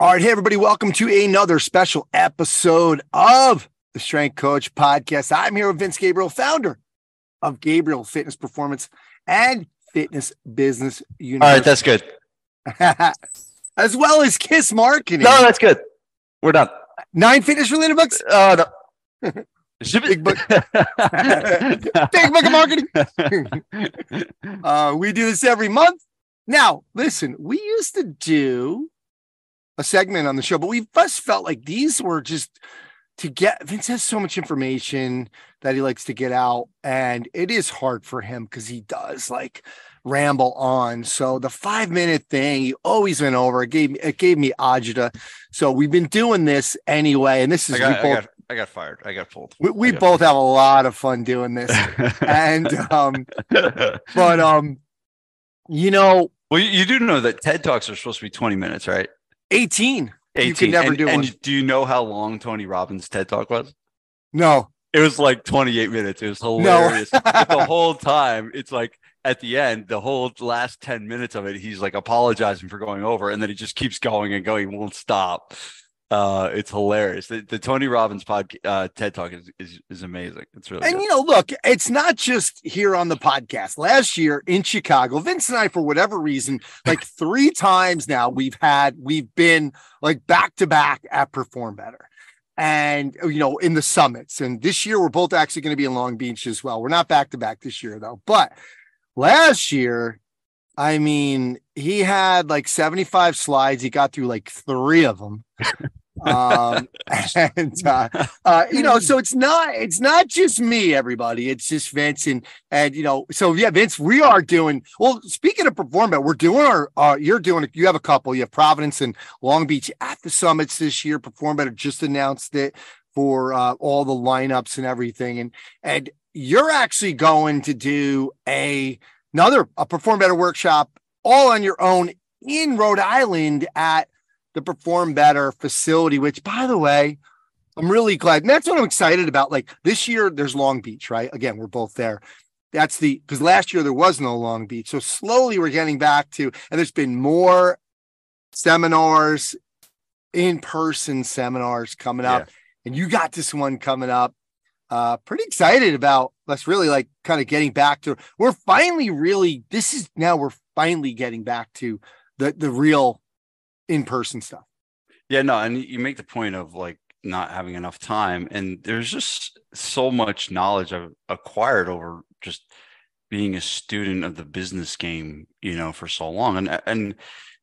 All right, hey everybody, welcome to another special episode of the Strength Coach Podcast. I'm here with Vince Gabriele, founder of Gabriele Fitness Performance and Fitness Business University. All right, that's good. as well as Kiss Marketing. No, that's good. We're done. Nine fitness related books. Oh no. Big book. Big book of marketing. uh, we do this every month. Now, listen, we used to do a segment on the show, but we just felt like these were just to get Vince has so much information that he likes to get out, and it is hard for him because he does like ramble on. So the five minute thing he always went over. It gave me it gave me agita. So we've been doing this anyway, and this is I got, we I got, I got fired. I got pulled. we, we got both have a lot of fun doing this, and um, but um, you know, well, you, you do know that TED Talks are supposed to be 20 minutes, right? Eighteen. 18. You can never and, do and one. do you know how long Tony Robbins' TED Talk was? No, It was like 28 minutes. It was hilarious. but the whole time, it's like at the end, the whole last 10 minutes of it, he's like apologizing for going over, and then he just keeps going and going, he won't stop. Uh, it's hilarious. The, the Tony Robbins podcast, uh, TED Talk is, is is amazing. It's really And good. you know, look, it's not just here on the podcast. Last year in Chicago, Vince and I, for whatever reason, like three times now, we've had we've been like back to back at Perform Better. And you know, in the summits. And this year we're both actually going to be in Long Beach as well. We're not back to back this year, though. But last year, I mean, he had like 75 slides. He got through like three of them. um and uh uh you know so it's not it's not just me everybody it's just vince and and you know so yeah vince we are doing well speaking of performance we're doing our uh you're doing you have a couple you have providence and long beach at the summits this year perform better just announced it for uh all the lineups and everything and and you're actually going to do a another a perform better workshop all on your own in rhode island at the Perform Better facility, which by the way, I'm really glad. And that's what I'm excited about. Like this year, there's Long Beach, right? Again, we're both there. That's the because last year there was no Long Beach. So slowly we're getting back to, and there's been more seminars, in-person seminars coming up. And you got this one coming up. Uh, pretty excited about let's really like kind of getting back to we're finally really this is now we're finally getting back to the the real in-person stuff. Yeah, no, and you make the point of like not having enough time, and there's just so much knowledge I've acquired over just being a student of the business game, you know, for so long, and and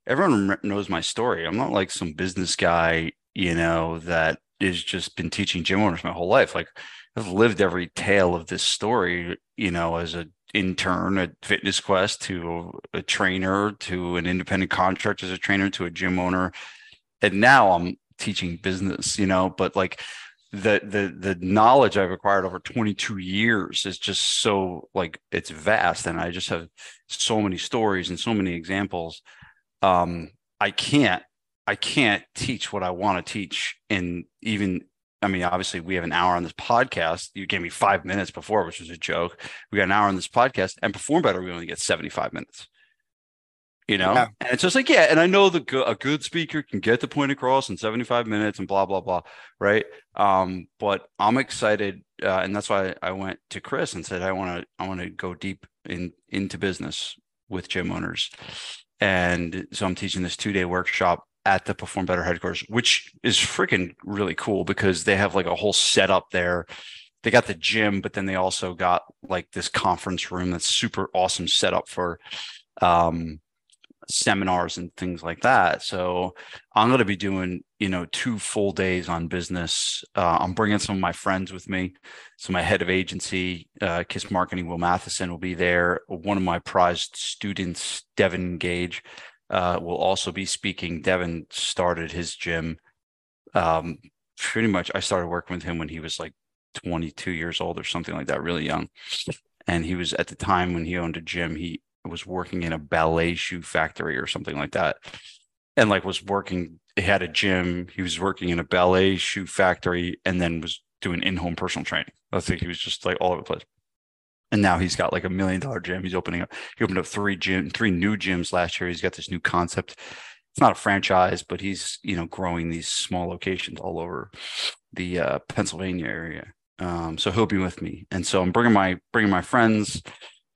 everyone knows my story. I'm not like some business guy, you know, that is just been teaching gym owners my whole life. Like I've lived every tale of this story, you know, as a intern at Fitness Quest to a trainer to an independent contractor as a trainer to a gym owner. And now I'm teaching business, you know, but like the the the knowledge I've acquired over 22 years is just so like it's vast and I just have so many stories and so many examples. Um I can't I can't teach what I want to teach and even I mean, obviously, we have an hour on this podcast. You gave me five minutes before, which was a joke. We got an hour on this podcast, and perform better. We only get seventy-five minutes. You know, Yeah. and it's just like, yeah. And I know the a good speaker can get the point across in seventy-five minutes, and blah blah blah, right? Um, but I'm excited, uh, and that's why I went to Chris and said I want to I want to go deep in into business with gym owners, and so I'm teaching this two-day workshop at the Perform Better headquarters, which is freaking really cool because they have like a whole setup there. They got the gym, but then they also got like this conference room that's super awesome setup for um, seminars and things like that. So I'm going to be doing, you know, two full days on business. Uh, I'm bringing some of my friends with me. So my head of agency, uh, Kiss Marketing, Will Matheson, will be there. One of my prized students, Devin Gage, uh, will also be speaking. Devin started his gym. Um, pretty much, I started working with him when he was like 22 years old or something like that, really young. And he was at the time when he owned a gym, he was working in a ballet shoe factory or something like that. And like was working, he had a gym, he was working in a ballet shoe factory, and then was doing in-home personal training. I think he was just like all over the place. And now he's got like a million dollar gym. He's opening up. He opened up three gym, three new gyms last year. He's got this new concept it's not a franchise, but he's you know growing these small locations all over the uh, Pennsylvania area. Um, so he'll be with me, and so I'm bringing my bringing my friends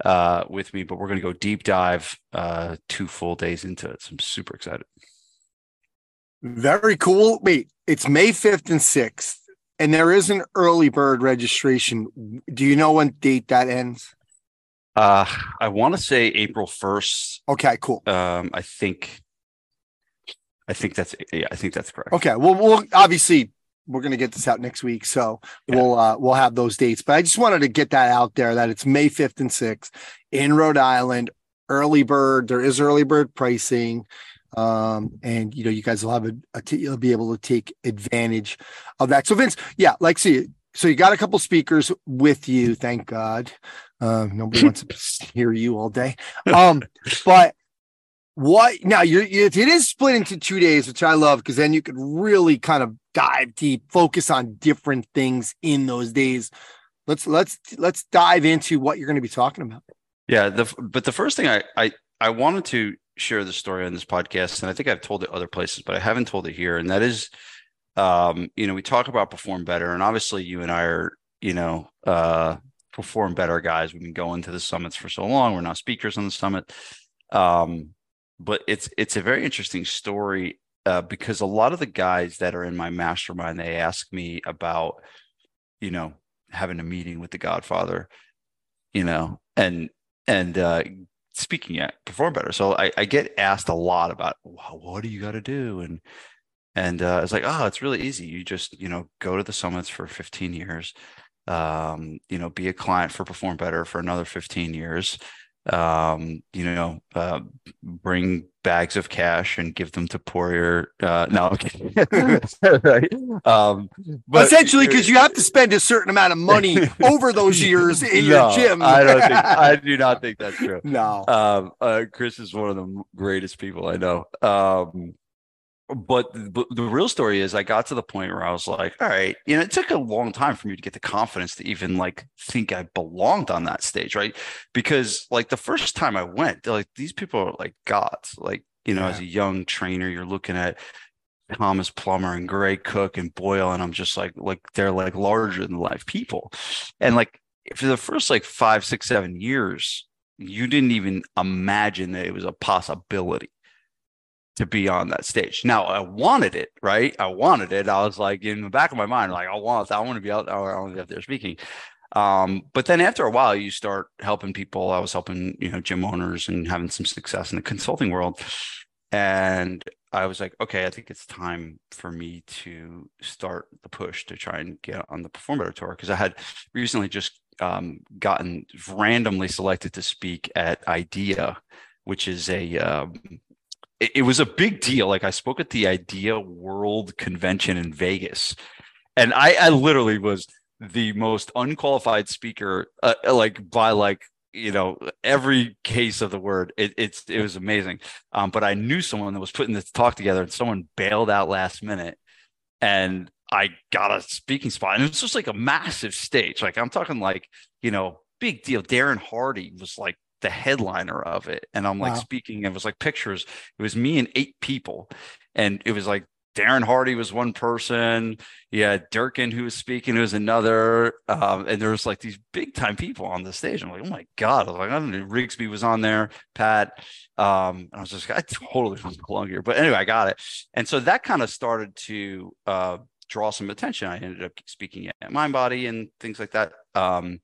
uh, with me, but we're going to go deep dive uh, two full days into it. So I'm super excited. Very cool. Wait, it's May 5th and 6th, and there is an early bird registration. Do you know when date that ends? Uh, I want to say April 1st. Okay, cool. Um, I think, I think that's, yeah, I think that's correct. Okay. Well, we'll obviously we're going to get this out next week, so Yeah. we'll uh, we'll have those dates. But I just wanted to get that out there that it's May 5th and 6th in Rhode Island. Early bird. There is early bird pricing. Um, and you know, you guys will have a, a t- you'll be able to take advantage of that. So Vince, yeah, like see, so you got a couple speakers with you, thank God. Um, nobody wants to hear you all day. Um, but what now you're it it is split into two days, which I love because then you could really kind of dive deep, focus on different things in those days. Let's let's let's dive into what you're going to be talking about. Yeah, the but the first thing I I I wanted to share the story on this podcast, and I think I've told it other places, but I haven't told it here, and that is, um, you know, we talk about perform better, and obviously you and I are, you know, uh, perform better guys. We've been going to the summits for so long. We're now speakers on the summit, um, but it's it's a very interesting story uh, because a lot of the guys that are in my mastermind they ask me about, you know, having a meeting with the Godfather, you know, and and uh, speaking at perform better. So I, I get asked a lot about well, what do you got to do and and uh, it's like oh it's really easy. You just you know go to the summits for 15 years, um, you know be a client for perform better for another 15 years, um, you know uh, bring bags of cash and give them to Poirier. Uh, no, okay. right. Um, but Essentially, because you have to spend a certain amount of money over those years in No, your gym. I don't think I do not think that's true. no. Um, uh, Chris is one of the greatest people I know. Um, but, but the real story is I got to the point where I was like, all right, you know, it took a long time for me to get the confidence to even like think I belonged on that stage, right? Because like the first time I went, they're like these people are like gods. Like, you know, as a young trainer, you're looking at Thomas Plummer and Gray Cook and Boyle, and I'm just like, like they're like larger than life people. And like for the first like five, six, seven years, you didn't even imagine that it was a possibility to be on that stage. Now I wanted it, right? I wanted it. I was like in the back of my mind, like I want, I want to be out, I want to be out there speaking. Um, but then after a while, you start helping people. I was helping, you know, gym owners and having some success in the consulting world. And I was like, okay, I think it's time for me to start the push to try and get on the Perform tour because I had recently just um, gotten randomly selected to speak at IDEA, which is a um, it, it was a big deal. Like I spoke at the IDEA World Convention in Vegas, and I, I literally was the most unqualified speaker, uh, like by like you know every case of the word. It, it's it was amazing. Um, but I knew someone that was putting this talk together, and someone bailed out last minute, and I got a speaking spot, and it was just like a massive stage. Like I'm talking like you know big deal. Darren Hardy was like the headliner of it, and I'm like Wow. speaking. It was like pictures. It was me and eight people, and it was like Darren Hardy was one person. Yeah, Durkin who was speaking was another, um, and there was like these big time people on the stage. I'm like, oh my god! I was like, I don't know. Rigsby was on there, Pat. Um, and I was just, I totally belong here. But anyway, I got it, and so that kind of started to uh, draw some attention. I ended up speaking at MindBody and things like that. Um,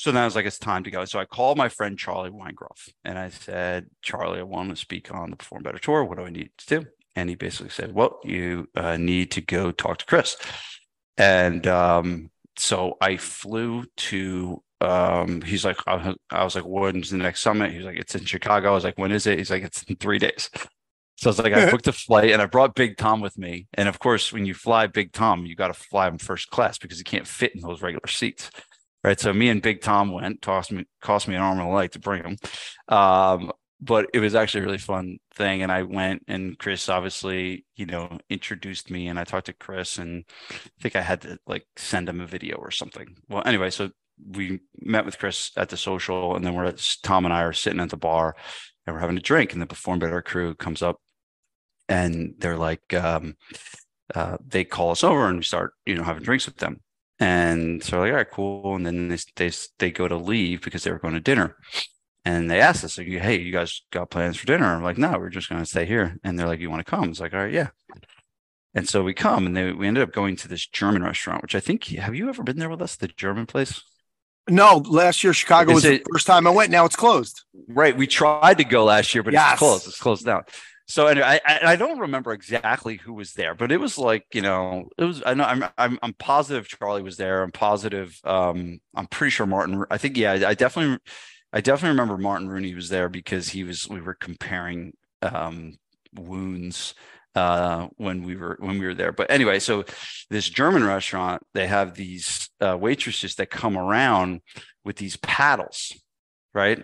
so then I was like, it's time to go. So I called my friend Charlie Weingroff and I said, Charlie, I want to speak on the Perform Better Tour. What do I need to do? And he basically said, well, you uh, need to go talk to Chris. And um, so I flew to, um, he's like, I, was like, when's the next summit? He's like, it's in Chicago. I was like, when is it? He's like, it's in three days. So I was like, I booked a flight and I brought Big Tom with me. And of course, when you fly Big Tom, you got to fly him first class because he can't fit in those regular seats. Right. So me and Big Tom went, cost me cost me an arm and a leg to bring him. Um, but it was actually a really fun thing. And I went and Chris obviously, you know, introduced me and I talked to Chris and I think I had to like send him a video or something. Well, anyway, so we met with Chris at the social and then we're at Tom and I are sitting at the bar and we're having a drink and the Perform Better crew comes up and they're like, um, uh, they call us over and we start, you know, having drinks with them. And so like, all right, cool. And then they, they, they go to leave because they were going to dinner. And they asked us, like, hey, you guys got plans for dinner? I'm like, no, we're just going to stay here. And they're like, you want to come? It's like, all right, yeah. And so we come and they, we ended up going to this German restaurant, which I think, have you ever been there with us? The German place? No, last year Chicago was it, the first time I went. Now it's closed. Right. We tried to go last year, but yes. it's closed. It's closed down. So anyway, I, I don't remember exactly who was there, but it was like you know, it was. I know I'm I'm I'm positive Charlie was there. I'm positive. Um, I'm pretty sure Martin. I think yeah, I definitely, I definitely remember Martin Rooney was there because he was. We were comparing um wounds uh, when we were when we were there. But anyway, so this German restaurant, they have these uh, waitresses that come around with these paddles, right?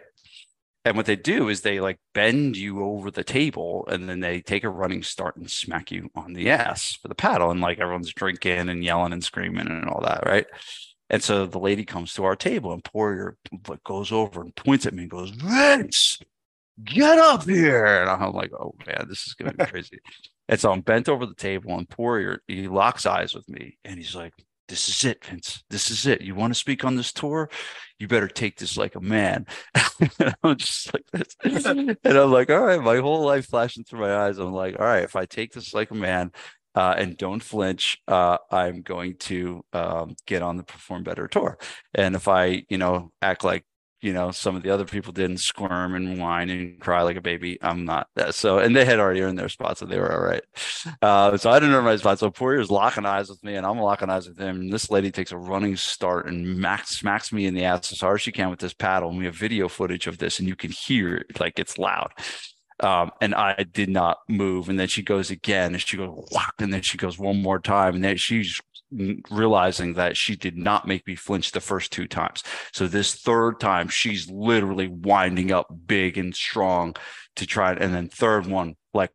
And what they do is they like bend you over the table and then they take a running start and smack you on the ass for the paddle. And like everyone's drinking and yelling and screaming and all that, right? And so the lady comes to our table and Poirier goes over and points at me and goes, Vince, get up here. And I'm like, oh man, this is going to be crazy. and so I'm bent over the table and Poirier, he locks eyes with me and he's like, this is it, Vince. This is it. You want to speak on this tour? You better take this like a man. I'm just like this. and I'm like, all right, my whole life flashing through my eyes. I'm like, all right, if I take this like a man, uh, and don't flinch. Uh, I'm going to um, get on the Perform Better tour. And if I, you know, act like you know some of the other people didn't squirm and whine and cry like a baby. I'm not that so and they had already earned their spot so they were all right. Uh, so i didn't earn my spot so poirier's locking eyes with me and i'm locking eyes with him. And this lady takes a running start and max, smacks me in the ass as hard as she can with this paddle and we have video footage of this and you can hear it like it's loud. Um, and I did not move. And then she goes again, and she goes, whack, and then she goes one more time, and then she's realizing that she did not make me flinch the first two times. So this third time, she's literally winding up big and strong to try it. And then third one, like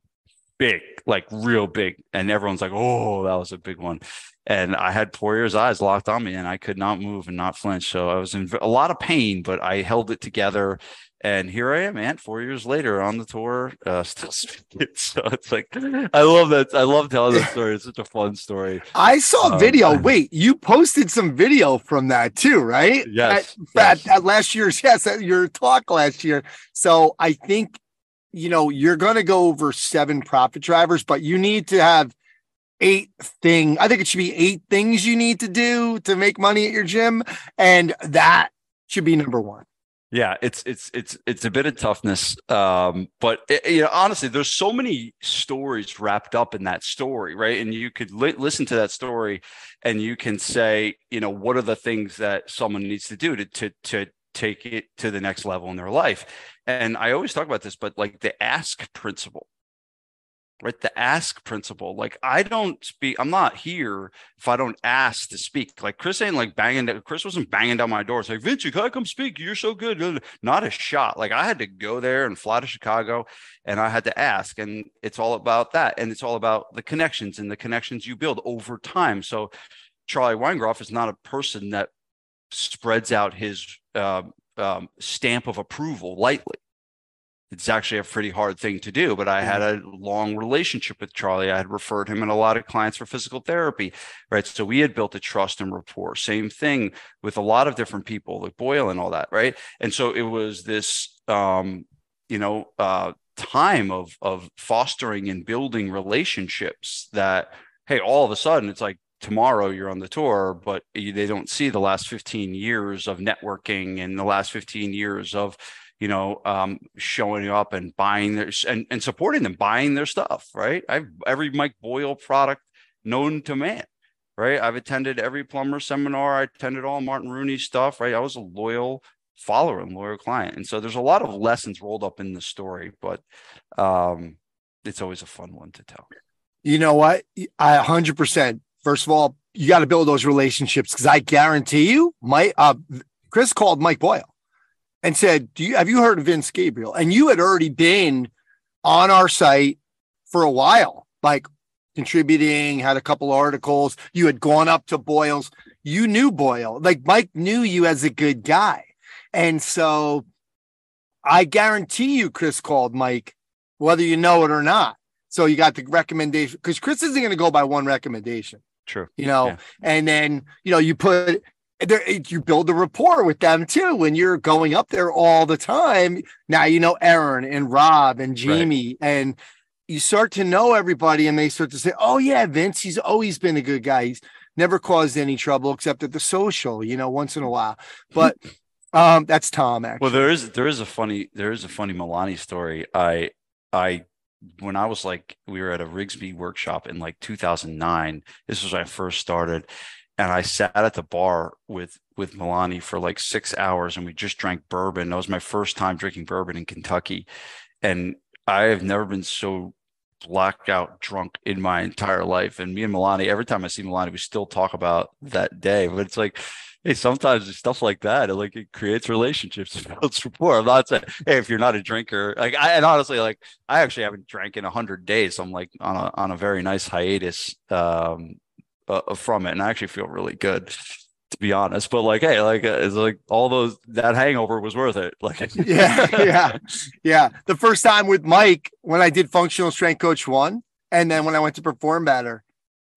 big, like real big. And everyone's like, oh, that was a big one. And I had Poirier's eyes locked on me and I could not move and not flinch. So I was in a lot of pain, but I held it together and here I am, man, four years later on the tour, uh, still speaking. So it's like, I love that. I love telling that story. It's such a fun story. I saw um, video. Wait, you posted some video from that too, right? Yes. At, yes. At, at last year's, yes, at your talk last year. So I think, you know, you're going to go over seven profit drivers, but you need to have eight thing. I think it should be eight things you need to do to make money at your gym. And that should be number one. Yeah, it's it's it's it's a bit of toughness, um, but it, you know, honestly, there's so many stories wrapped up in that story, right? And you could li- listen to that story, and you can say, you know, what are the things that someone needs to do to to to take it to the next level in their life? And I always talk about this, but like the ask principle, right? The ask principle like i don't speak i'm not here if i don't ask to speak. Like chris ain't like banging chris wasn't banging down my door it's like vince you gotta come speak. You're so good. Not a shot. Like i had to go there and fly to chicago and i had to ask and it's all about that and it's all about the connections and the connections you build over time. So charlie weingroff is not a person that spreads out his uh, um, stamp of approval lightly it's actually a pretty hard thing to do. But I had mm-hmm. a long relationship with Charlie. I had referred him and a lot of clients for physical therapy, right? So we had built a trust and rapport. Same thing with a lot of different people, like Boyle and all that, right? And so it was this, um, you know, uh, time of of fostering and building relationships that, hey, all of a sudden it's like tomorrow you're on the tour, but they don't see the last 15 years of networking and the last 15 years of you know, um, showing up and buying their and, and supporting them, buying their stuff, right? I've every Mike Boyle product known to man, right? I've attended every Plummer seminar, I attended all Martin Rooney stuff, right? I was a loyal follower and loyal client. And so there's a lot of lessons rolled up in the story, but um, it's always a fun one to tell. You know what? I 100%. First of all, you got to build those relationships because I guarantee you, Mike, uh, Chris called Mike Boyle and said, "Do you have you heard of Vince Gabriele?" And you had already been on our site for a while, like contributing, had a couple articles. You had gone up to Boyle's. You knew Boyle. Like Mike knew you as a good guy. And so I guarantee you, Chris called Mike, whether you know it or not, So you got the recommendation because Chris isn't going to go by one recommendation. True. You know, Yeah. and then you know you put you build a rapport with them too when you're going up there all the time. Now you know Aaron and Rob and Jamie and you start to know everybody and they start to say, "Oh yeah, Vince, he's always been a good guy. He's never caused any trouble except at the social, you know, once in a while." But um that's Tom actually. Well, there is there is a funny there is a funny Milani story. I I when I was like we were at a Rigsby workshop in like 2009. This was when I first started, and I sat at the bar with with Milani for like six hours, and we just drank bourbon. That was my first time drinking bourbon in Kentucky, and I have never been so blackout drunk in my entire life. And me and Milani, every time I see Milani, we still talk about that day. But it's like, hey, sometimes it's stuff like that. It, like it creates relationships and builds rapport. I'm not saying, hey, if you're not a drinker, like I and honestly, like I actually haven't drank in hundred days. So I'm like on a on a very nice hiatus um uh, from it, and I actually feel really good. To be honest, but like, hey, like uh, it's like all those that hangover was worth it. Like, yeah, yeah, yeah. The first time with Mike when I did functional strength coach one, and then when I went to perform better,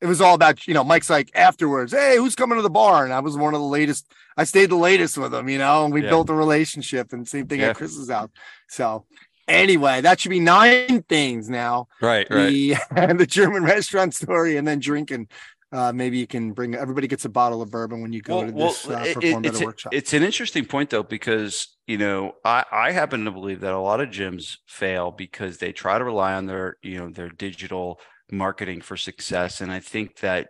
it was all about you know Mike's like afterwards, hey, who's coming to the bar? And I was one of the latest. I stayed the latest with him, you know, and we Yeah. built a relationship. And same thing Yeah. at Chris's house. So anyway, that should be nine things now. right, right. The the German restaurant story, and then drinking. Uh, maybe you can bring everybody gets a bottle of bourbon when you go to this uh, perform it- it's, workshop. it's an interesting point though, because you know, I, I happen to believe that a lot of gyms fail because they try to rely on their, you know, their digital marketing for success. And I think that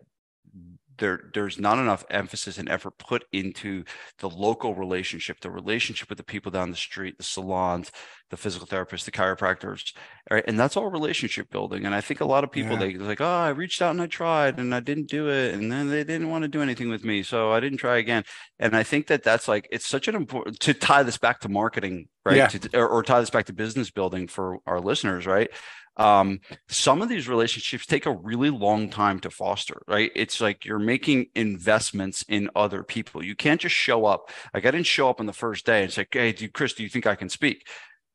there there's not enough emphasis and effort put into the local relationship, the relationship with the people down the street, the salons, the physical therapists, the chiropractors, right? And that's all relationship building. And I think a lot of people Yeah. they they're like, oh, I reached out and I tried and I didn't do it, and then they didn't want to do anything with me, so I didn't try again. And I think that that's like it's such an important to tie this back to marketing, right? Yeah. To, or, or tie this back to business building for our listeners, right? Um, some of these relationships take a really long time to foster, right? It's like you're making investments in other people. You can't just show up. Like I didn't show up on the first day and say, Hey, do Chris, do you think I can speak?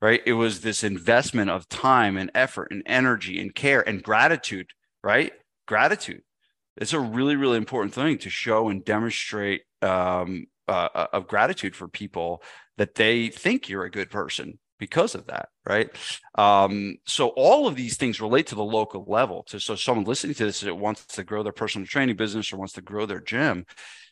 Right. It was this investment of time and effort and energy and care and gratitude, right? Gratitude. It's a really, really important thing to show and demonstrate um, uh, of gratitude for people that they think you're a good person because of that, right? Um, so all of these things relate to the local level. To so someone listening to this that wants to grow their personal training business or wants to grow their gym,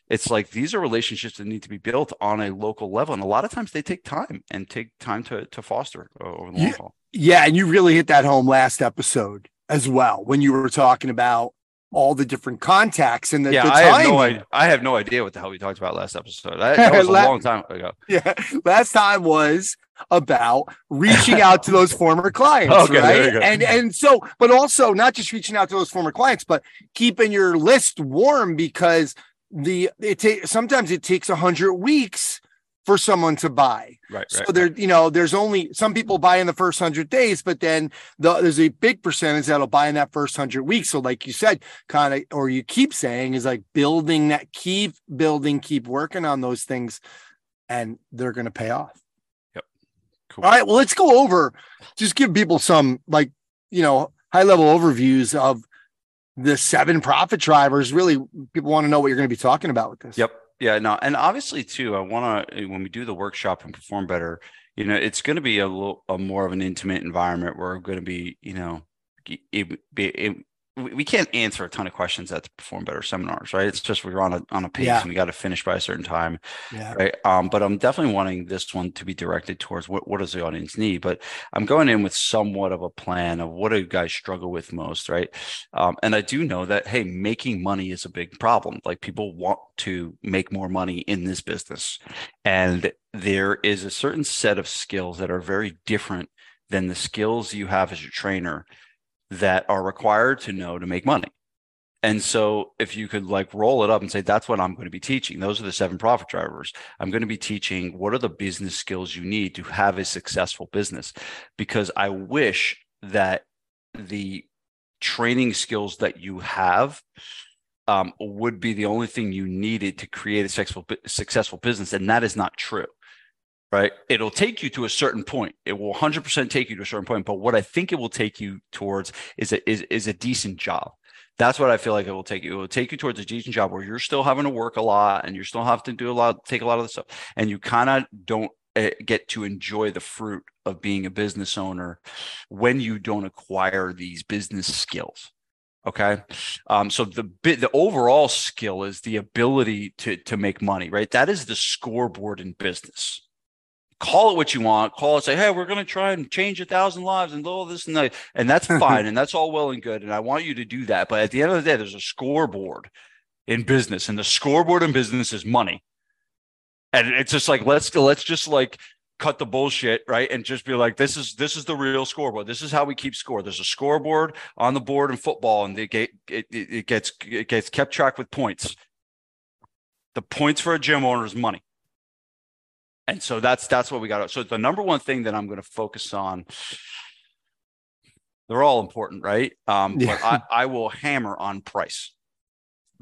it's like these are relationships that need to be built on a local level, and a lot of times they take time and take time to to foster uh, over the long Yeah. haul. Yeah, and you really hit that home last episode as well when you were talking about all the different contacts and the, yeah, the I have no idea. I have no idea what the hell we talked about last episode. That, that was a long time ago. Yeah, last time was about reaching out to those former clients, Okay, right? And and so, but also not just reaching out to those former clients, but keeping your list warm because the it takes sometimes it takes a hundred weeks for someone to buy. Right, So right. there, you know, there's only some people buy in the first hundred days, but then the, there's a big percentage that'll buy in that first hundred weeks. So, like you said, kind of, or you keep saying, is like building that, keep building, keep working on those things, and they're going to pay off. Cool. All right. Well, let's go over, just give people some like, you know, high level overviews of the seven profit drivers. Really, people want to know what you're going to be talking about with this. Yep. Yeah. No. And obviously, too, I want to when we do the workshop and perform better, you know, it's going to be a little a more of an intimate environment where we're going to be, you know, it, be it, we we can't answer a ton of questions at the perform better seminars, right? It's just we're on a on a pace Yeah. and we got to finish by a certain time, Yeah. right? Um, but I'm definitely wanting this one to be directed towards what what does the audience need. But I'm going in with somewhat of a plan of what do you guys struggle with most, right? Um, and I do know that hey, making money is a big problem. Like people want to make more money in this business, and there is a certain set of skills that are very different than the skills you have as a trainer that are required to know to make money. And so if you could like roll it up and say that's what I'm going to be teaching. Those are the seven profit drivers. I'm going to be teaching what are the business skills you need to have a successful business because I wish that the training skills that you have um, would be the only thing you needed to create a successful successful business and that is not true right? It'll take you to a certain point. It will 100% take you to a certain point. But what I think it will take you towards is a, is, is a decent job. That's what I feel like it will take you. It will take you towards a decent job where you're still having to work a lot and you're still have to do a lot, take a lot of the stuff, and you kind of don't uh, get to enjoy the fruit of being a business owner when you don't acquire these business skills. Okay. Um, so the bit the overall skill is the ability to to make money, right? That is the scoreboard in business call it what you want, call it, say, hey, we're going to try and change a thousand lives and all this and that. And that's fine. and that's all well and good. And I want you to do that. But at the end of the day, there's a scoreboard in business, and the scoreboard in business is money. And it's just like, let's let's just like cut the bullshit, right? And just be like, this is this is the real scoreboard. This is how we keep score. There's a scoreboard on the board in football, and they get it, it gets it gets kept track with points. The points for a gym owner is money and so that's that's what we got. So the number one thing that I'm going to focus on. They're all important, right? Um, yeah. But I, I will hammer on price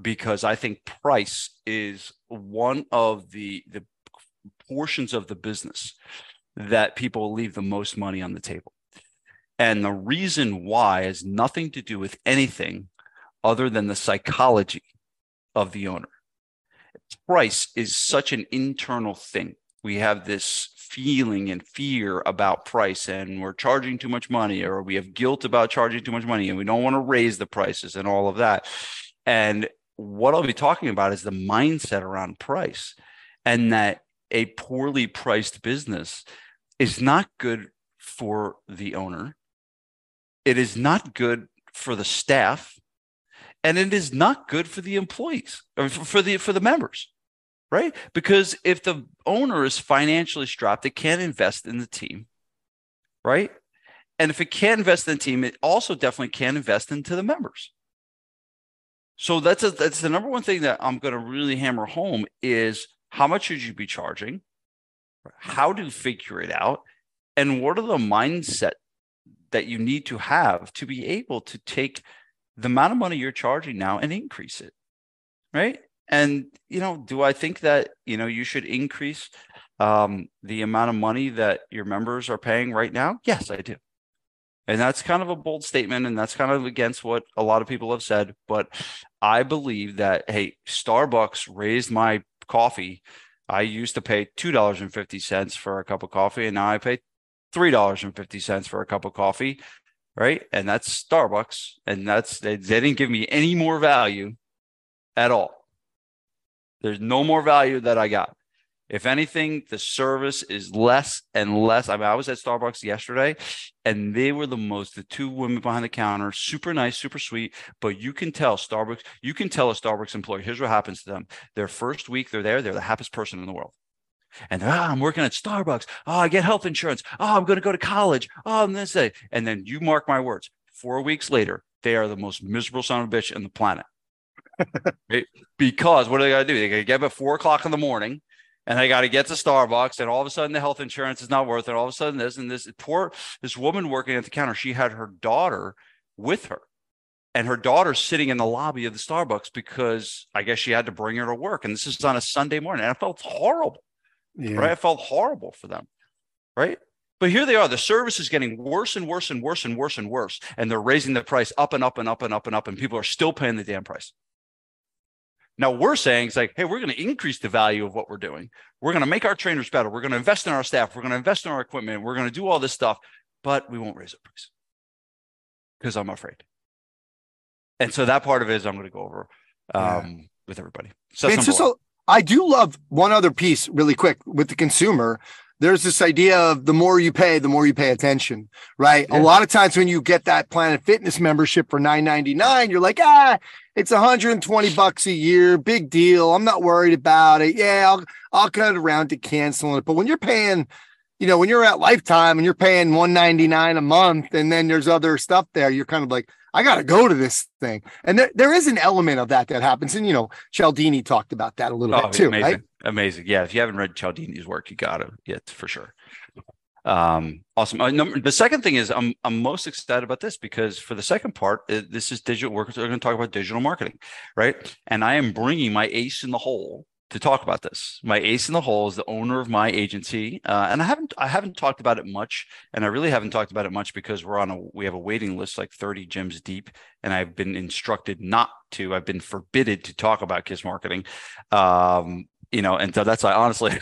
because I think price is one of the the portions of the business that people leave the most money on the table. And the reason why has nothing to do with anything other than the psychology of the owner. Price is such an internal thing we have this feeling and fear about price and we're charging too much money or we have guilt about charging too much money and we don't want to raise the prices and all of that. And what i'll be talking about is the mindset around price and that a poorly priced business is not good for the owner. It is not good for the staff and it is not good for the employees or for the for the members right? Because if the owner is financially strapped, it can't invest in the team, right? And if it can't invest in the team, it also definitely can't invest into the members. So that's a, that's the number one thing that I'm going to really hammer home is how much should you be charging? How to figure it out? And what are the mindset that you need to have to be able to take the amount of money you're charging now and increase it? Right. And you know, do I think that you know you should increase um, the amount of money that your members are paying right now? Yes, I do. And that's kind of a bold statement, and that's kind of against what a lot of people have said. But I believe that hey, Starbucks raised my coffee. I used to pay two dollars and fifty cents for a cup of coffee, and now I pay three dollars and fifty cents for a cup of coffee, right? And that's Starbucks, and that's they, they didn't give me any more value at all. There's no more value that I got. If anything, the service is less and less. I mean, I was at Starbucks yesterday and they were the most, the two women behind the counter, super nice, super sweet. But you can tell Starbucks, you can tell a Starbucks employee, here's what happens to them. Their first week they're there, they're the happiest person in the world. And ah, I'm working at Starbucks. Oh, I get health insurance. Oh, I'm going to go to college. Oh, I'm this day. And then you mark my words, four weeks later, they are the most miserable son of a bitch in the planet because what do they got to do? They got to get up at four o'clock in the morning and they got to get to Starbucks, and all of a sudden the health insurance is not worth it. All of a sudden, this and this poor this woman working at the counter, she had her daughter with her, and her daughter's sitting in the lobby of the Starbucks because I guess she had to bring her to work, and this is on a Sunday morning, and I felt horrible. Yeah. Right, I felt horrible for them. Right, but here they are. The service is getting worse and worse and worse and worse and worse, and they're raising the price up and up and up and up and up, and people are still paying the damn price. Now we're saying it's like, hey, we're going to increase the value of what we're doing. We're going to make our trainers better. We're going to invest in our staff. We're going to invest in our equipment. We're going to do all this stuff, but we won't raise the price because I'm afraid. And so that part of it is I'm going to go over um, yeah. with everybody. So I do love one other piece really quick with the consumer there's this idea of the more you pay, the more you pay attention, right? Yeah. A lot of times when you get that Planet Fitness membership for 9.99, you're like, ah, it's 120 bucks a year, big deal. I'm not worried about it. Yeah, I'll I'll cut around to canceling it. But when you're paying, you know, when you're at Lifetime and you're paying 199 a month, and then there's other stuff there, you're kind of like, I got to go to this thing. And there, there is an element of that that happens. And, you know, Cialdini talked about that a little oh, bit too, amazing. right? Amazing. Yeah. If you haven't read Cialdini's work, you got to, yeah, for sure. Um, awesome. Uh, number, the second thing is I'm, I'm most excited about this because for the second part, uh, this is digital. We're going to talk about digital marketing, right? And I am bringing my ace in the hole to talk about this. My ace in the hole is the owner of my agency, uh, and I haven't I haven't talked about it much, and I really haven't talked about it much because we're on a we have a waiting list like 30 gyms deep, and I've been instructed not to. I've been forbidden to talk about kiss marketing, um, you know, and so that's why honestly.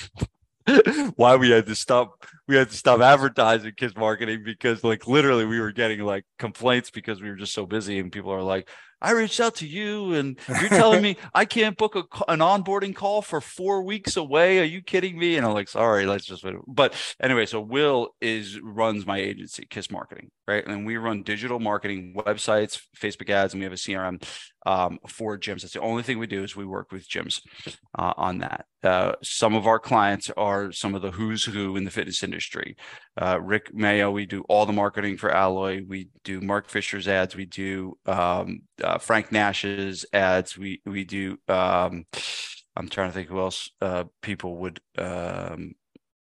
why we had to stop we had to stop advertising kiss marketing because like literally we were getting like complaints because we were just so busy and people are like I reached out to you and you're telling me I can't book a, an onboarding call for four weeks away. Are you kidding me? And I'm like, sorry, let's just wait. But anyway, so Will is runs my agency, Kiss Marketing, right? And we run digital marketing websites, Facebook ads, and we have a CRM um, for gyms. That's the only thing we do is we work with gyms uh, on that. Uh, some of our clients are some of the who's who in the fitness industry. Uh, Rick Mayo, we do all the marketing for Alloy. We do Mark Fisher's ads. We do um, uh, Frank Nash's ads. We we do. Um, I'm trying to think who else uh, people would um,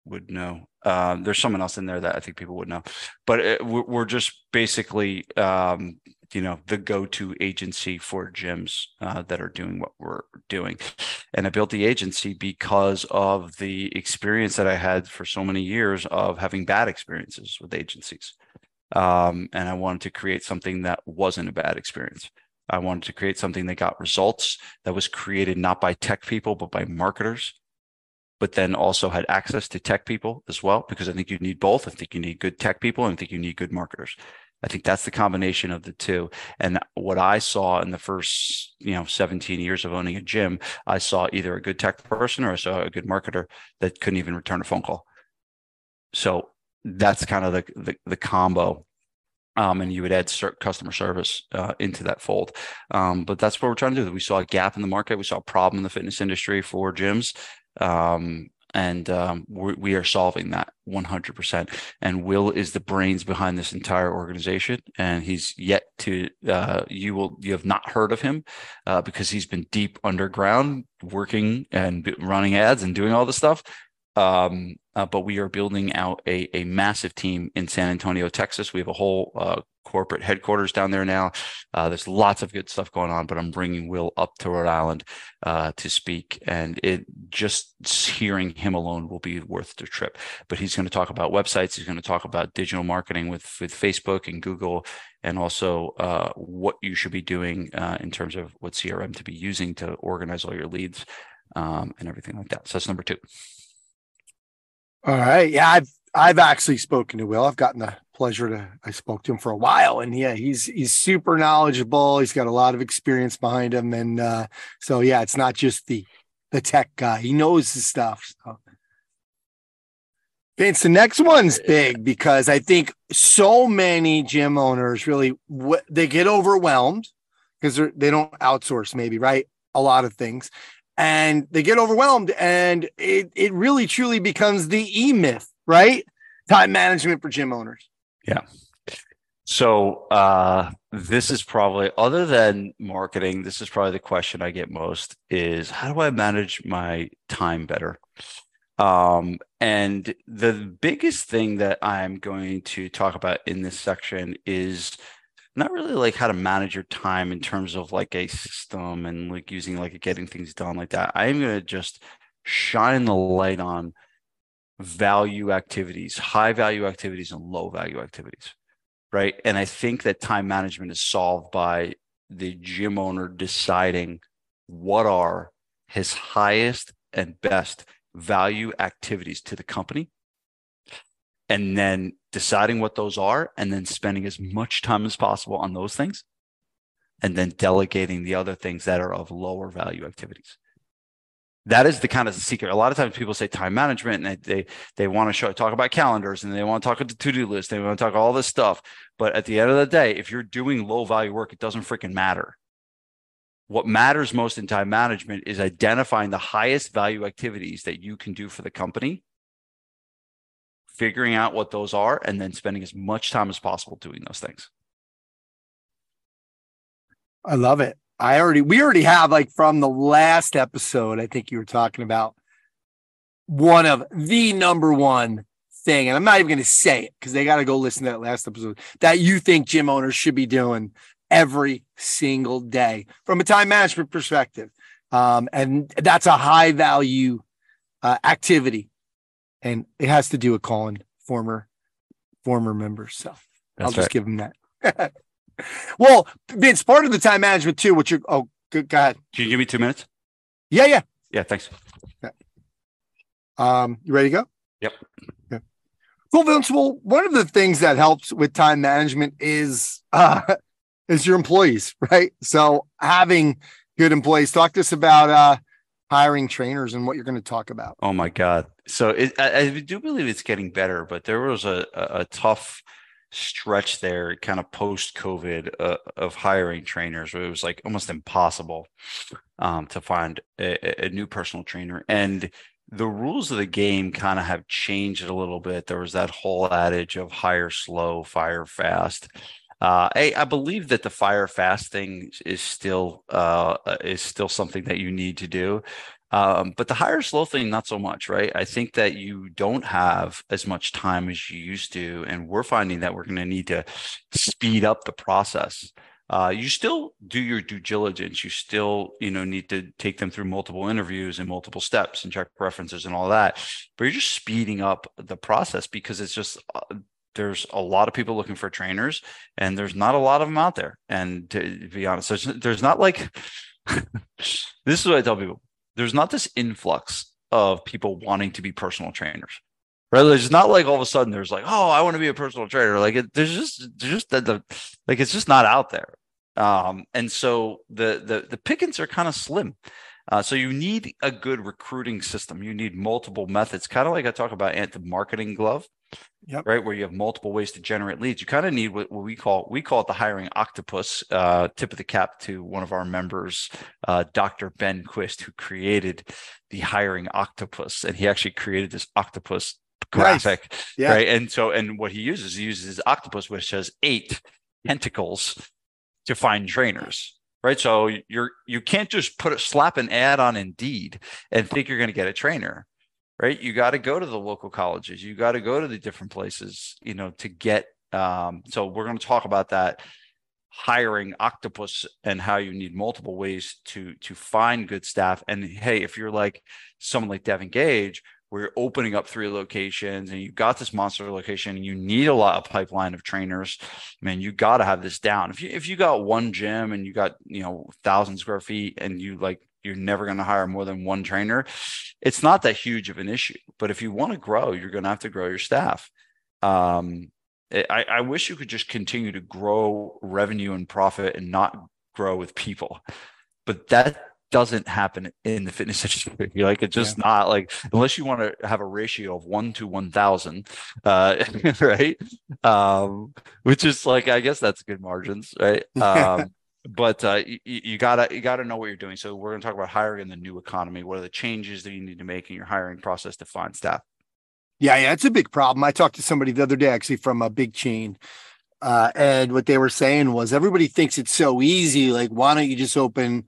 would know. Um, there's someone else in there that I think people would know, but it, we're just basically um, you know the go-to agency for gyms uh, that are doing what we're doing. And i built the agency because of the experience that i had for so many years of having bad experiences with agencies. Um, and i wanted to create something that wasn't a bad experience. I wanted to create something that got results that was created not by tech people but by marketers but then also had access to tech people as well because i think you need both. I think you need good tech people and i think you need good marketers I think that's the combination of the two. And what I saw in the first, you know, 17 years of owning a gym, I saw either a good tech person or I saw a good marketer that couldn't even return a phone call. So that's kind of the the, the combo. Um, and you would add customer service uh, into that fold. Um, but that's what we're trying to do. We saw a gap in the market. We saw a problem in the fitness industry for gyms. Um, and um, we are solving that 100% and will is the brains behind this entire organization and he's yet to uh, you will you have not heard of him uh, because he's been deep underground working and running ads and doing all this stuff. Um, uh, but we are building out a, a massive team in san antonio texas. We have a whole uh, corporate headquarters down there now. Uh, there's lots of good stuff going on, but I'm bringing Will up to Rhode Island uh, to speak, and it just hearing him alone will be worth the trip. But he's going to talk about websites. He's going to talk about digital marketing with with Facebook and Google, and also uh, what you should be doing uh, in terms of what CRM to be using to organize all your leads um, and everything like that. So that's number two. All right. Yeah, I've I've actually spoken to Will. I've gotten the pleasure to I spoke to him for a while, and yeah, he's he's super knowledgeable. He's got a lot of experience behind him, and uh, so yeah, it's not just the the tech guy. He knows his stuff. So. Vince, the next one's big because I think so many gym owners really they get overwhelmed because they don't outsource maybe right a lot of things and they get overwhelmed and it, it really truly becomes the e myth right? Time management for gym owners. Yeah. So uh, this is probably other than marketing, this is probably the question I get most is how do I manage my time better? Um, and the biggest thing that I'm going to talk about in this section is not really like how to manage your time in terms of like a system and like using like getting things done like that. I'm going to just shine the light on value activities, high value activities, and low value activities. Right. And I think that time management is solved by the gym owner deciding what are his highest and best value activities to the company and then deciding what those are and then spending as much time as possible on those things and then delegating the other things that are of lower value activities that is the kind of secret. A lot of times people say time management and they they, they want to show talk about calendars and they want to talk about the to-do list. They want to talk all this stuff. But at the end of the day, if you're doing low value work, it doesn't freaking matter. What matters most in time management is identifying the highest value activities that you can do for the company, figuring out what those are, and then spending as much time as possible doing those things. I love it. I already, we already have like from the last episode, I think you were talking about one of the number one thing, and I'm not even going to say it because they got to go listen to that last episode that you think gym owners should be doing every single day from a time management perspective. Um, and that's a high value uh, activity. And it has to do with calling former former members. So That's I'll just give them that. well, Vince, part of the time management too, which you're oh good go ahead. Can you give me two minutes? Yeah, yeah. Yeah, thanks. Um, you ready to go? Yep. Okay. Cool, Vince. Well, one of the things that helps with time management is uh is your employees, right? So having good employees. Talk to us about uh hiring trainers and what you're going to talk about. Oh my God. So it, I, I do believe it's getting better, but there was a, a, a tough stretch there, kind of post COVID, uh, of hiring trainers where it was like almost impossible um, to find a, a new personal trainer. And the rules of the game kind of have changed a little bit. There was that whole adage of hire slow, fire fast. Uh, I, I believe that the fire fast thing is still uh, is still something that you need to do. Um, but the hire slow thing, not so much, right? I think that you don't have as much time as you used to, and we're finding that we're going to need to speed up the process. Uh, you still do your due diligence. You still, you know, need to take them through multiple interviews and multiple steps and check references and all that. But you're just speeding up the process because it's just uh, there's a lot of people looking for trainers, and there's not a lot of them out there. And to be honest, there's, there's not like this is what I tell people there's not this influx of people wanting to be personal trainers. Right? It's not like all of a sudden there's like oh i want to be a personal trainer. Like it, there's just there's just the, the like it's just not out there. Um and so the the the pickings are kind of slim. Uh, so you need a good recruiting system. You need multiple methods kind of like i talk about ant the marketing glove Yep. right where you have multiple ways to generate leads you kind of need what, what we call we call it the hiring octopus uh, tip of the cap to one of our members uh, dr ben quist who created the hiring octopus and he actually created this octopus Nice. graphic Yeah. right and so and what he uses he uses his octopus which has eight tentacles to find trainers right so you're you can't just put a slap an ad on indeed and think you're going to get a trainer right? You got to go to the local colleges. You got to go to the different places you know to get um, so we're going to talk about that hiring octopus and how you need multiple ways to to find good staff. And hey if you're like someone like devin gage where you're opening up three locations and you got this monster location and you need a lot of pipeline of trainers man you got to have this down. If you if you got one gym and you got you know thousand square feet and you like you're never going to hire more than one trainer it's not that huge of an issue but if you want to grow you're going to have to grow your staff um, I, I wish you could just continue to grow revenue and profit and not grow with people but that doesn't happen in the fitness industry. Like it's just not like unless you want to have a ratio of one to one thousand, uh, right? Um, which is like I guess that's good margins, right? Um, but uh, you, you gotta you gotta know what you're doing. So we're gonna talk about hiring in the new economy. What are the changes that you need to make in your hiring process to find staff? Yeah, yeah, it's a big problem. I talked to somebody the other day actually from a big chain. Uh, and what they were saying was everybody thinks it's so easy. Like, why don't you just open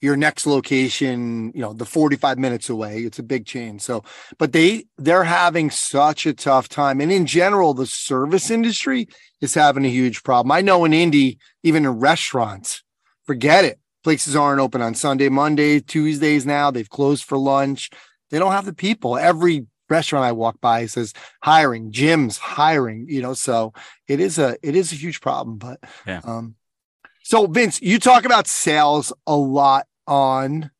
your next location, you know, the 45 minutes away? It's a big chain. So, but they they're having such a tough time. And in general, the service industry is having a huge problem. I know in Indy, even in restaurants, forget it. Places aren't open on Sunday, Monday, Tuesdays now. They've closed for lunch. They don't have the people. Every restaurant I walk by says hiring, gyms hiring, you know, so it is a it is a huge problem. But Yeah. um so Vince, you talk about sales a lot on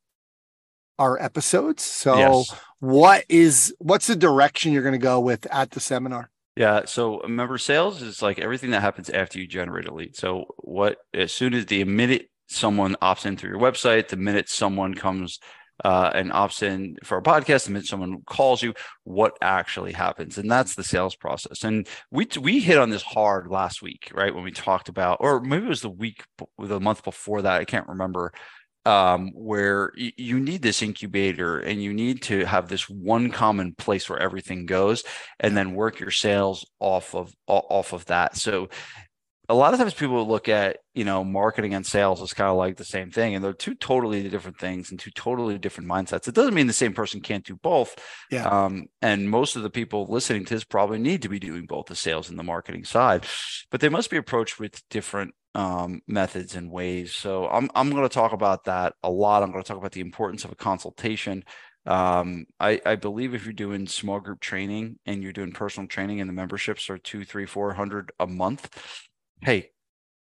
our episodes. So Yes. what is what's the direction you're gonna go with at the seminar? Yeah. So remember, sales is like everything that happens after you generate a lead. So what as soon as the minute someone opts in through your website, the minute someone comes uh, and in for a podcast, the minute someone calls you, what actually happens, and that's the sales process. And we we hit on this hard last week, right? When we talked about, or maybe it was the week, the month before that, I can't remember um, where y- you need this incubator and you need to have this one common place where everything goes and then work your sales off of off of that so a lot of times people look at you know marketing and sales as kind of like the same thing and they're two totally different things and two totally different mindsets it doesn't mean the same person can't do both Yeah. um, and most of the people listening to this probably need to be doing both the sales and the marketing side but they must be approached with different um, methods and ways. So I'm I'm going to talk about that a lot. I'm going to talk about the importance of a consultation. Um, I, I believe if you're doing small group training and you're doing personal training and the memberships are two, three, four hundred a month, hey,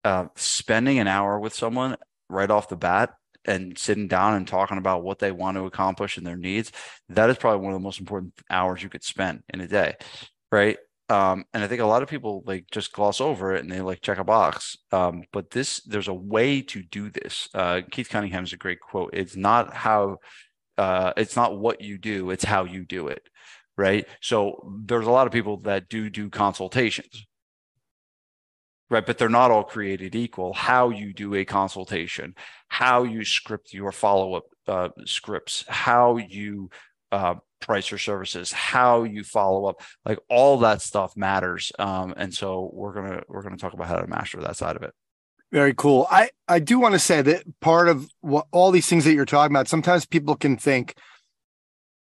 uh, spending an hour with someone right off the bat and sitting down and talking about what they want to accomplish and their needs, that is probably one of the most important hours you could spend in a day, right? Um, and I think a lot of people like just gloss over it and they like check a box. Um, but this, there's a way to do this. Uh, Keith Cunningham is a great quote. It's not how, uh, it's not what you do, it's how you do it. Right. So there's a lot of people that do do consultations. Right. But they're not all created equal. How you do a consultation, how you script your follow up uh, scripts, how you uh, price your services how you follow up like all that stuff matters um, and so we're gonna we're gonna talk about how to master that side of it very cool i i do want to say that part of what all these things that you're talking about sometimes people can think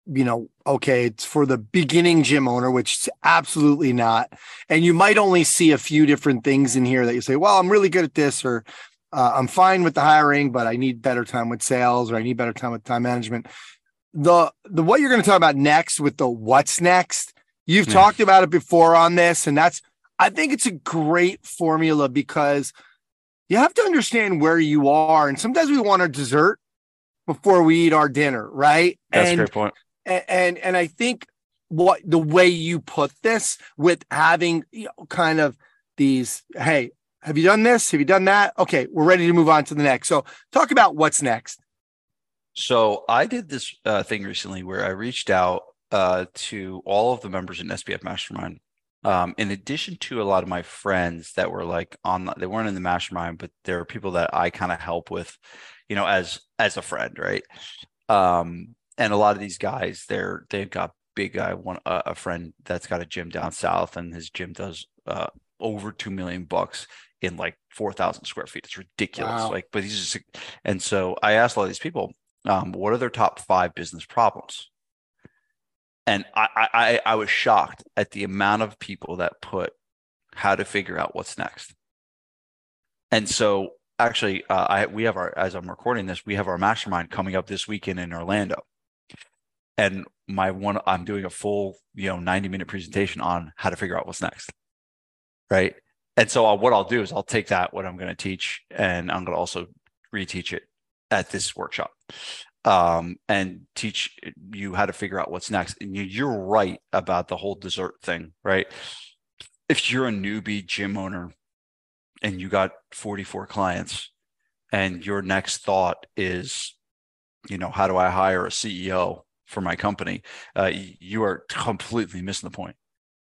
you know okay it's for the beginning gym owner which is absolutely not. And you might only see a few different things in here that you say well i'm really good at this or uh, i'm fine with the hiring but i need better time with sales or i need better time with time management. The the what you're going to talk about next with the what's next you've yeah. talked about it before on this and that's i think it's a great formula because you have to understand where you are and sometimes we want our dessert before we eat our dinner right? That's and, a great point and, and i think what the way you put this with having you know, kind of these hey have you done this have you done that okay we're ready to move on to the next so talk about what's next so I did this uh, thing recently where I reached out uh, to all of the members in SBF Mastermind. Um, in addition to a lot of my friends that were like on, they weren't in the mastermind, but there are people that I kind of help with, you know, as as a friend, right? Um, and a lot of these guys, they're they've got big guy, one uh, a friend that's got a gym down south, and his gym does uh, over two million bucks in like four thousand square feet. It's ridiculous. Wow. Like, but he's just, and so I asked a lot of these people, um, what are their top five business problems? And I, I, I was shocked at the amount of people that put how to figure out what's next. And so actually, uh, I we have our as I'm recording this, we have our mastermind coming up this weekend in Orlando. And my one, I'm doing a full, you know, 90 minute presentation on how to figure out what's next. Right. And so I'll, what I'll do is I'll take that, what I'm going to teach, and I'm going to also reteach it at this workshop um, and teach you how to figure out what's next. And you're right about the whole dessert thing, right? If you're a newbie gym owner and you got 44 clients and your next thought is, you know, how do I hire a CEO for my company? Uh, you are completely missing the point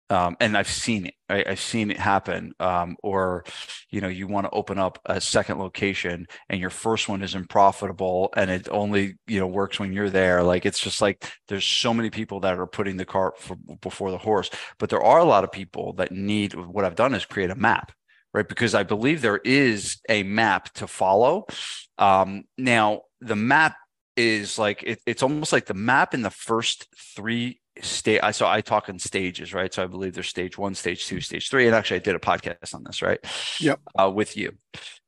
um, and I've seen it. I, have seen it happen. Um, or, you know, you want to open up a second location, and your first one isn't profitable, and it only you know works when you're there. Like it's just like there's so many people that are putting the cart for, before the horse, but there are a lot of people that need. What I've done is create a map, right? Because I believe there is a map to follow. Um, now, the map is like it, it's almost like the map in the first three state i saw i talk in stages right? So i believe there's stage one stage two stage three and actually i did a podcast on this right? Yep. Uh, with you.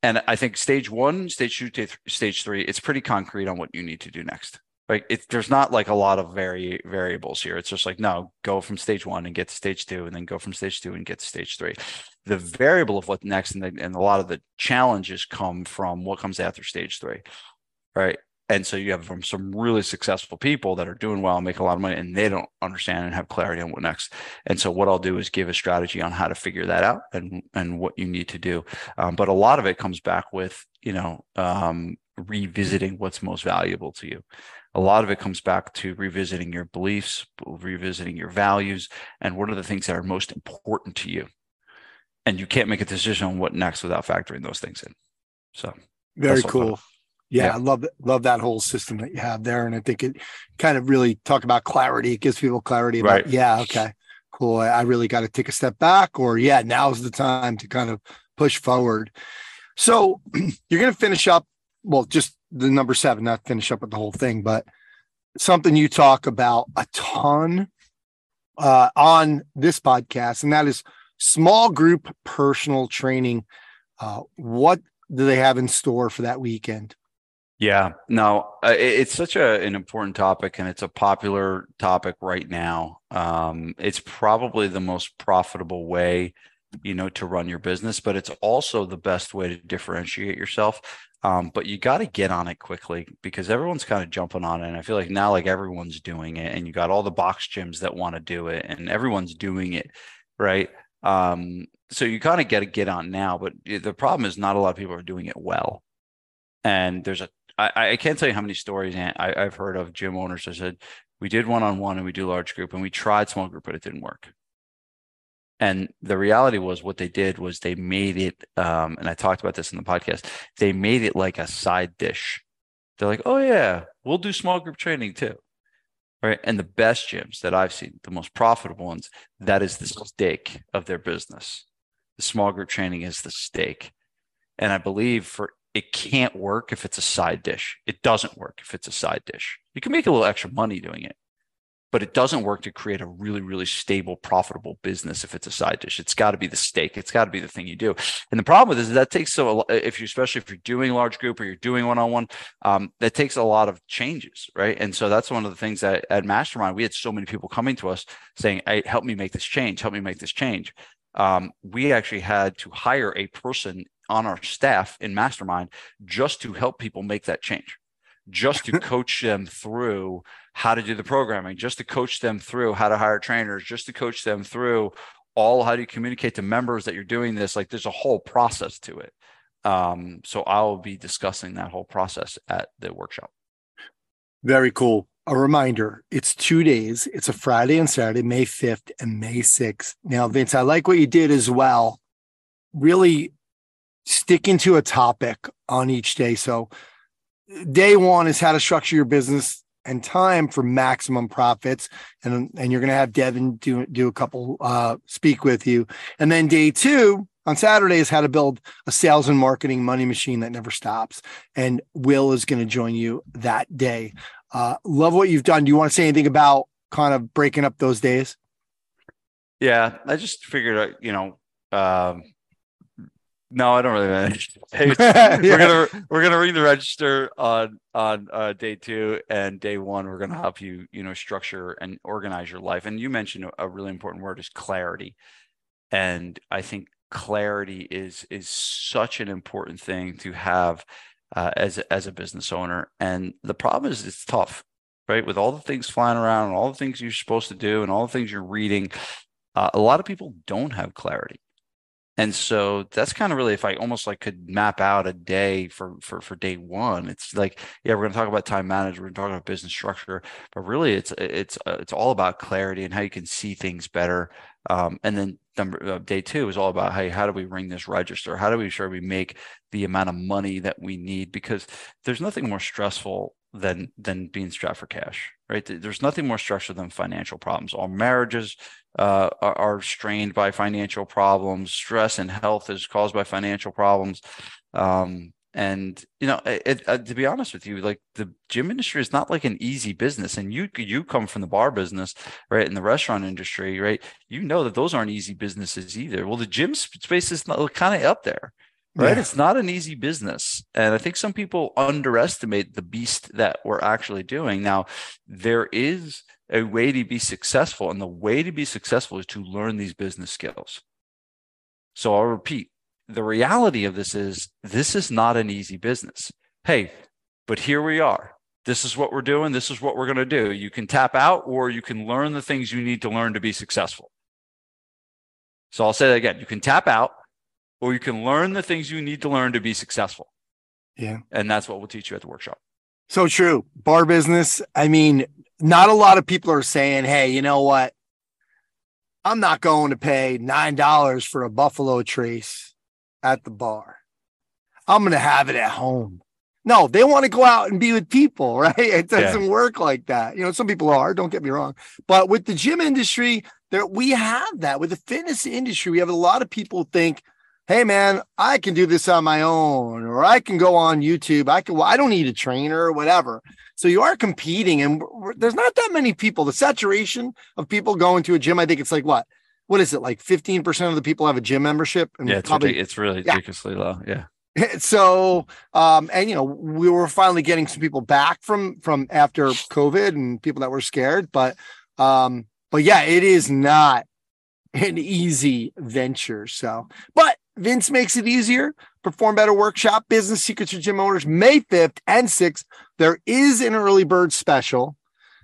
And i think stage one stage two stage three it's pretty concrete on what you need to do next. Like it, there's not like a lot of very variables here. It's just like no go from stage one and get to stage two and then go from stage two and get to stage three. The variable of what next and, the, and a lot of the challenges come from what comes after stage three right and so you have from some really successful people that are doing well and make a lot of money and they don't understand and have clarity on what next. And so what i'll do is give a strategy on how to figure that out and and what you need to do. Um, but a lot of it comes back with you know um, revisiting what's most valuable to you. A lot of it comes back to revisiting your beliefs revisiting your values and what are the things that are most important to you. And you can't make a decision on what next without factoring those things in. So very cool yeah, yeah, I love love that whole system that you have there, and I think it kind of really talk about clarity. It gives people clarity about, right. yeah, okay, cool. I really got to take a step back, or yeah, now's the time to kind of push forward. So you're going to finish up, well, just the number seven, not finish up with the whole thing, but something you talk about a ton uh, on this podcast, and that is small group personal training Uh, what do they have in store for that weekend? Yeah, no, uh, it's such a, an important topic and it's a popular topic right now. Um, it's probably the most profitable way, you know, to run your business, but it's also the best way to differentiate yourself. Um, but you got to get on it quickly because everyone's kind of jumping on it. And I feel like now, like everyone's doing it, and you got all the box gyms that want to do it, and everyone's doing it, right? Um, so you kind of got to get on now. But the problem is, not a lot of people are doing it well. And there's a I, I can't tell you how many stories I, I've heard of gym owners that said we did one on one and we do large group and we tried small group, but it didn't work. And the reality was what they did was they made it, um, and I talked about this in the podcast, they made it like a side dish. They're like, oh, yeah, we'll do small group training too. Right. And the best gyms that I've seen, the most profitable ones, that is the stake of their business. The small group training is the stake. And I believe for it can't work if it's a side dish. It doesn't work if it's a side dish. You can make a little extra money doing it, but it doesn't work to create a really, really stable, profitable business if it's a side dish. It's got to be the steak. It's got to be the thing you do. And the problem with this is that takes so if you especially if you're doing large group or you're doing one on one, that takes a lot of changes, right? And so that's one of the things that at Mastermind we had so many people coming to us saying, "Hey, help me make this change. Help me make this change." Um, we actually had to hire a person on our staff in Mastermind just to help people make that change, just to coach them through how to do the programming, just to coach them through how to hire trainers, just to coach them through all how do you communicate to members that you're doing this. Like there's a whole process to it. Um, so I'll be discussing that whole process at the workshop. Very cool. A reminder it's two days. It's a Friday and Saturday, May 5th and May 6th. Now, Vince, I like what you did as well. Really sticking to a topic on each day. So, day one is how to structure your business and time for maximum profits. And, and you're going to have Devin do, do a couple, uh, speak with you. And then day two on Saturday is how to build a sales and marketing money machine that never stops. And Will is going to join you that day. Uh, love what you've done. Do you want to say anything about kind of breaking up those days? Yeah, I just figured, you know, um, no, I don't really manage. Hey, yeah. We're gonna we're gonna ring the register on on uh, day two and day one. We're gonna help you, you know, structure and organize your life. And you mentioned a, really important word is clarity, and I think clarity is is such an important thing to have uh, as a, as a business owner. And the problem is it's tough, right? With all the things flying around and all the things you're supposed to do and all the things you're reading, uh, a lot of people don't have clarity and so that's kind of really if i almost like could map out a day for for for day one it's like yeah we're going to talk about time management we're going to talk about business structure but really it's it's uh, it's all about clarity and how you can see things better. Um, and then number uh, day two is all about hey how do we ring this register? How do we sure we make the amount of money that we need? Because there's nothing more stressful than than being strapped for cash right there's nothing more stressful than financial problems all marriages uh, are, are, strained by financial problems. Stress and health is caused by financial problems. Um, and you know, it, uh, to be honest with you, like the gym industry is not like an easy business. And you you come from the bar business, right, in the restaurant industry, right? You know that those aren't easy businesses either. Well, the gym space is kind of up there right? Yeah. It's not an easy business. And I think some people underestimate the beast that we're actually doing. Now, there is a way to be successful, and the way to be successful is to learn these business skills. So I'll repeat the reality of this is this is not an easy business. Hey, but here we are. This is what we're doing. This is what we're going to do. You can tap out or you can learn the things you need to learn to be successful. So I'll say that again. You can tap out or you can learn the things you need to learn to be successful. Yeah. And that's what we'll teach you at the workshop. So true. Bar business. I mean, not a lot of people are saying, hey, you know what? I'm not going to pay $9 for a Buffalo Trace at the bar. I'm going to have it at home. No, they want to go out and be with people, right? It doesn't yeah. work like that. You know, some people are, don't get me wrong. But with the gym industry, there we have that. With the fitness industry, we have a lot of people think, hey man, I can do this on my own, or I can go on YouTube. I can, well, I don't need a trainer or whatever. So you are competing, and there's not that many people. The saturation of people going to a gym, I think it's like what what is it like 15% of the people have a gym membership and yeah it's, probably, ridiculous. it's really ridiculously low yeah so um and you know we were finally getting some people back from from after covid and people that were scared but um but yeah it is not an easy venture so but vince makes it easier perform better workshop business secrets for gym owners may 5th and 6th there is an early bird special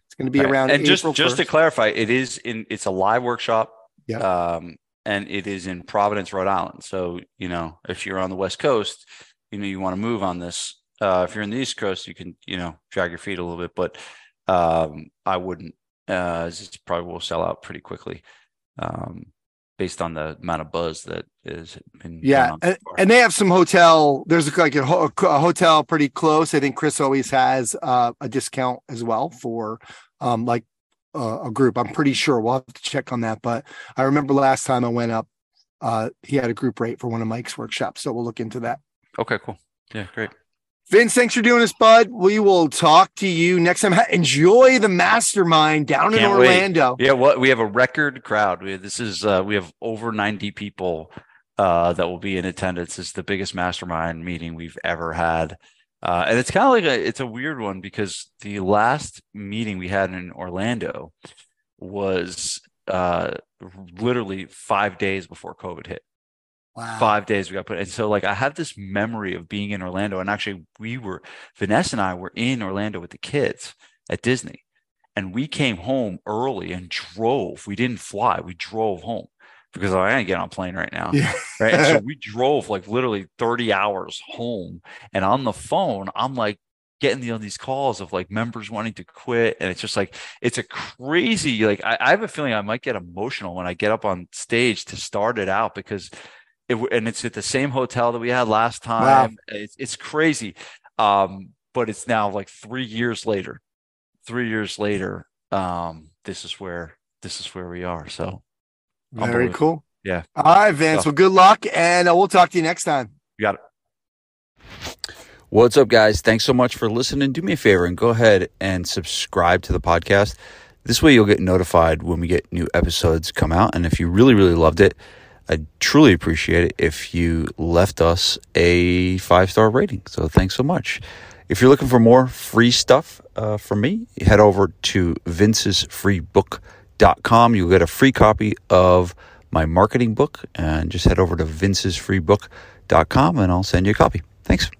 it's going to be right. around and April just 1st. just to clarify it is in it's a live workshop yeah um and it is in Providence, Rhode Island. So, you know, if you're on the West Coast, you know, you want to move on this. Uh, if you're in the East Coast, you can, you know, drag your feet a little bit, but um, I wouldn't. Uh, it probably will sell out pretty quickly, um, based on the amount of buzz that is been. Yeah, and, and, they have some hotel. There's like a, ho- a, hotel pretty close. I think Chris always has uh, a discount as well for um, like uh, a group. I'm pretty sure we'll have to check on that. But I remember last time I went up, uh, he had a group rate for one of Mike's workshops. So we'll look into that. Okay, cool. Yeah, great. Vince, thanks for doing this, bud. We will talk to you next time. Enjoy the mastermind down Can't in Orlando. Wait. Yeah, what we have a record crowd. We, this is uh, we have over 90 people uh, that will be in attendance. It's the biggest mastermind meeting we've ever had. Uh, and it's kind of like a it's a weird one because the last meeting we had in Orlando was uh, literally five days before COVID hit. Wow. Five days we got put. And so like I have this memory of being in Orlando. And actually we were Vanessa and I were in Orlando with the kids at Disney. And we came home early and drove. We didn't fly, we drove home because I ain't getting on a plane right now. Yeah. Right. And so we drove like literally 30 hours home. And on the phone, I'm like getting the, these calls of like members wanting to quit. And it's just like, it's a crazy, like, I, I have a feeling I might get emotional when I get up on stage to start it out because it, and it's at the same hotel that we had last time. Wow. It's, it's crazy. Um, but it's now like three years later, three years later. Um, this is where, this is where we are. So very cool. Yeah. All right, Vince. So, well, good luck, and uh, we'll talk to you next time. You got it. What's up, guys? Thanks so much for listening. Do me a favor and go ahead and subscribe to the podcast. This way, you'll get notified when we get new episodes come out. And if you really, really loved it, I'd truly appreciate it if you left us a five star rating. So, thanks so much. If you're looking for more free stuff uh, from me, head over to Vince's Free Book vincesfreebook.com. You'll get a free copy of my marketing book and just head over to vincesfreebook.com and I'll send you a copy. Thanks.